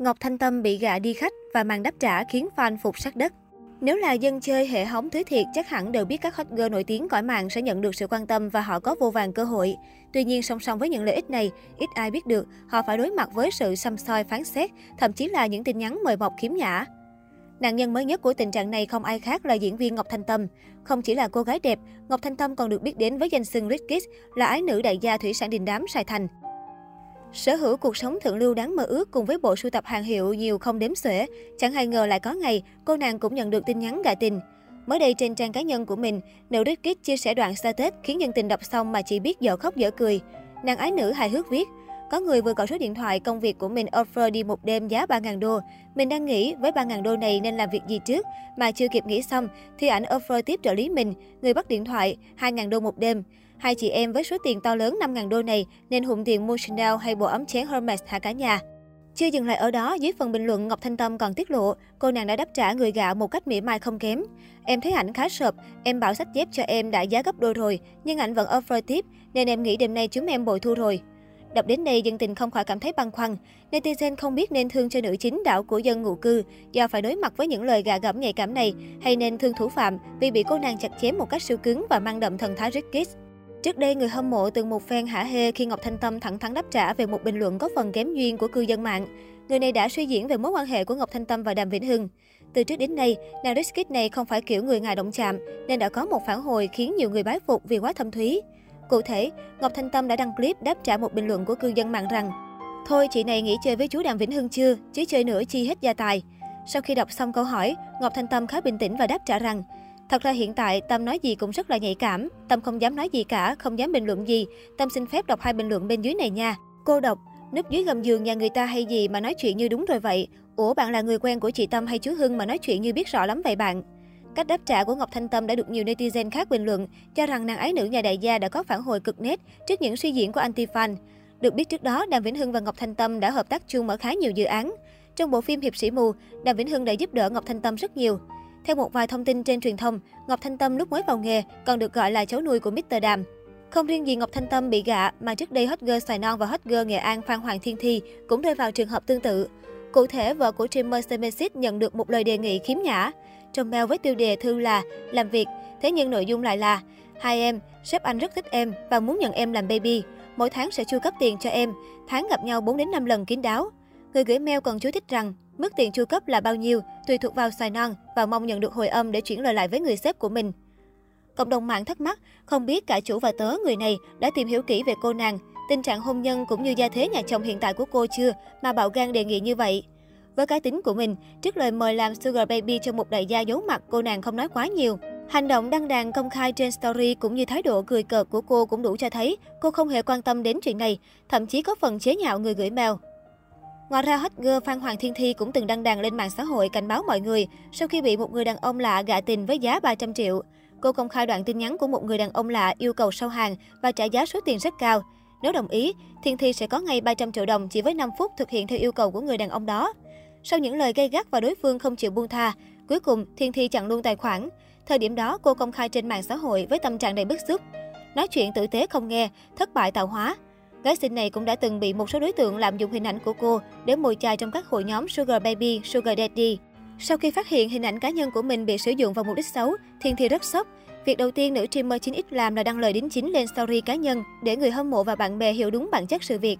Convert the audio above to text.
Ngọc Thanh Tâm bị gạ đi khách và màn đáp trả khiến fan phục sát đất. Nếu là dân chơi hệ hóng thứ thiệt, chắc hẳn đều biết các hot girl nổi tiếng cõi mạng sẽ nhận được sự quan tâm và họ có vô vàng cơ hội. Tuy nhiên, song song với những lợi ích này, ít ai biết được họ phải đối mặt với sự xăm soi phán xét, thậm chí là những tin nhắn mời mọc khiếm nhã. Nạn nhân mới nhất của tình trạng này không ai khác là diễn viên Ngọc Thanh Tâm. Không chỉ là cô gái đẹp, Ngọc Thanh Tâm còn được biết đến với danh xưng Rich Kids, là ái nữ đại gia thủy sản đình đám Sài Thành. Sở hữu cuộc sống thượng lưu đáng mơ ước cùng với bộ sưu tập hàng hiệu nhiều không đếm xuể, chẳng hay ngờ lại có ngày cô nàng cũng nhận được tin nhắn gạ tình. Mới đây trên trang cá nhân của mình, nữ Rich chia sẻ đoạn status khiến nhân tình đọc xong mà chỉ biết dở khóc dở cười. Nàng ái nữ hài hước viết, có người vừa gọi số điện thoại công việc của mình offer đi một đêm giá 3.000 đô. Mình đang nghĩ với 3.000 đô này nên làm việc gì trước, mà chưa kịp nghĩ xong thì ảnh offer tiếp trợ lý mình, người bắt điện thoại, 2.000 đô một đêm. Hai chị em với số tiền to lớn 5.000 đô này nên hụn tiền mua Chanel hay bộ ấm chén Hermes hạ cả nhà. Chưa dừng lại ở đó, dưới phần bình luận Ngọc Thanh Tâm còn tiết lộ, cô nàng đã đáp trả người gạo một cách mỉa mai không kém. Em thấy ảnh khá sợp, em bảo sách dép cho em đã giá gấp đôi rồi, nhưng ảnh vẫn offer tiếp, nên em nghĩ đêm nay chúng em bội thu rồi. Đọc đến đây, dân tình không khỏi cảm thấy băn khoăn. Netizen không biết nên thương cho nữ chính đạo của dân ngụ cư do phải đối mặt với những lời gạ gẫm nhạy cảm này, hay nên thương thủ phạm vì bị cô nàng chặt chém một cách siêu cứng và mang đậm thần thái Rickis. Trước đây, người hâm mộ từng một phen hả hê khi Ngọc Thanh Tâm thẳng thắn đáp trả về một bình luận có phần kém duyên của cư dân mạng. Người này đã suy diễn về mối quan hệ của Ngọc Thanh Tâm và Đàm Vĩnh Hưng. Từ trước đến nay, nàng Riskit này không phải kiểu người ngài động chạm, nên đã có một phản hồi khiến nhiều người bái phục vì quá thâm thúy. Cụ thể, Ngọc Thanh Tâm đã đăng clip đáp trả một bình luận của cư dân mạng rằng Thôi chị này nghỉ chơi với chú Đàm Vĩnh Hưng chưa, chứ chơi nữa chi hết gia tài. Sau khi đọc xong câu hỏi, Ngọc Thanh Tâm khá bình tĩnh và đáp trả rằng Thật ra hiện tại Tâm nói gì cũng rất là nhạy cảm, Tâm không dám nói gì cả, không dám bình luận gì. Tâm xin phép đọc hai bình luận bên dưới này nha. Cô đọc, núp dưới gầm giường nhà người ta hay gì mà nói chuyện như đúng rồi vậy. Ủa bạn là người quen của chị Tâm hay chú Hưng mà nói chuyện như biết rõ lắm vậy bạn. Cách đáp trả của Ngọc Thanh Tâm đã được nhiều netizen khác bình luận, cho rằng nàng ái nữ nhà đại gia đã có phản hồi cực nét trước những suy diễn của anti-fan. Được biết trước đó, Đàm Vĩnh Hưng và Ngọc Thanh Tâm đã hợp tác chung mở khá nhiều dự án. Trong bộ phim Hiệp sĩ mù, Đàm Vĩnh Hưng đã giúp đỡ Ngọc Thanh Tâm rất nhiều. Theo một vài thông tin trên truyền thông, Ngọc Thanh Tâm lúc mới vào nghề còn được gọi là cháu nuôi của Mr. Đàm. Không riêng gì Ngọc Thanh Tâm bị gạ, mà trước đây hot girl Sài Non và hot girl Nghệ An Phan Hoàng Thiên Thi cũng rơi vào trường hợp tương tự. Cụ thể, vợ của streamer Semesis nhận được một lời đề nghị khiếm nhã. Trong mail với tiêu đề thư là làm việc, thế nhưng nội dung lại là Hai em, sếp anh rất thích em và muốn nhận em làm baby. Mỗi tháng sẽ chu cấp tiền cho em, tháng gặp nhau 4 đến 5 lần kín đáo. Người gửi mail còn chú thích rằng mức tiền chu cấp là bao nhiêu tùy thuộc vào xài non và mong nhận được hồi âm để chuyển lời lại với người sếp của mình. Cộng đồng mạng thắc mắc, không biết cả chủ và tớ người này đã tìm hiểu kỹ về cô nàng, tình trạng hôn nhân cũng như gia thế nhà chồng hiện tại của cô chưa mà bạo gan đề nghị như vậy. Với cái tính của mình, trước lời mời làm Sugar Baby cho một đại gia giấu mặt, cô nàng không nói quá nhiều. Hành động đăng đàn công khai trên story cũng như thái độ cười cợt của cô cũng đủ cho thấy cô không hề quan tâm đến chuyện này, thậm chí có phần chế nhạo người gửi mail. Ngoài ra, hot girl Phan Hoàng Thiên Thi cũng từng đăng đàn lên mạng xã hội cảnh báo mọi người sau khi bị một người đàn ông lạ gạ tình với giá 300 triệu. Cô công khai đoạn tin nhắn của một người đàn ông lạ yêu cầu sau hàng và trả giá số tiền rất cao. Nếu đồng ý, Thiên Thi sẽ có ngay 300 triệu đồng chỉ với 5 phút thực hiện theo yêu cầu của người đàn ông đó. Sau những lời gây gắt và đối phương không chịu buông tha, cuối cùng Thiên Thi chặn luôn tài khoản. Thời điểm đó, cô công khai trên mạng xã hội với tâm trạng đầy bức xúc. Nói chuyện tử tế không nghe, thất bại tạo hóa. Gái xinh này cũng đã từng bị một số đối tượng lạm dụng hình ảnh của cô để mồi chài trong các hội nhóm Sugar Baby, Sugar Daddy. Sau khi phát hiện hình ảnh cá nhân của mình bị sử dụng vào mục đích xấu, Thiên Thi rất sốc. Việc đầu tiên nữ streamer 9X làm là đăng lời đính chính lên story cá nhân để người hâm mộ và bạn bè hiểu đúng bản chất sự việc.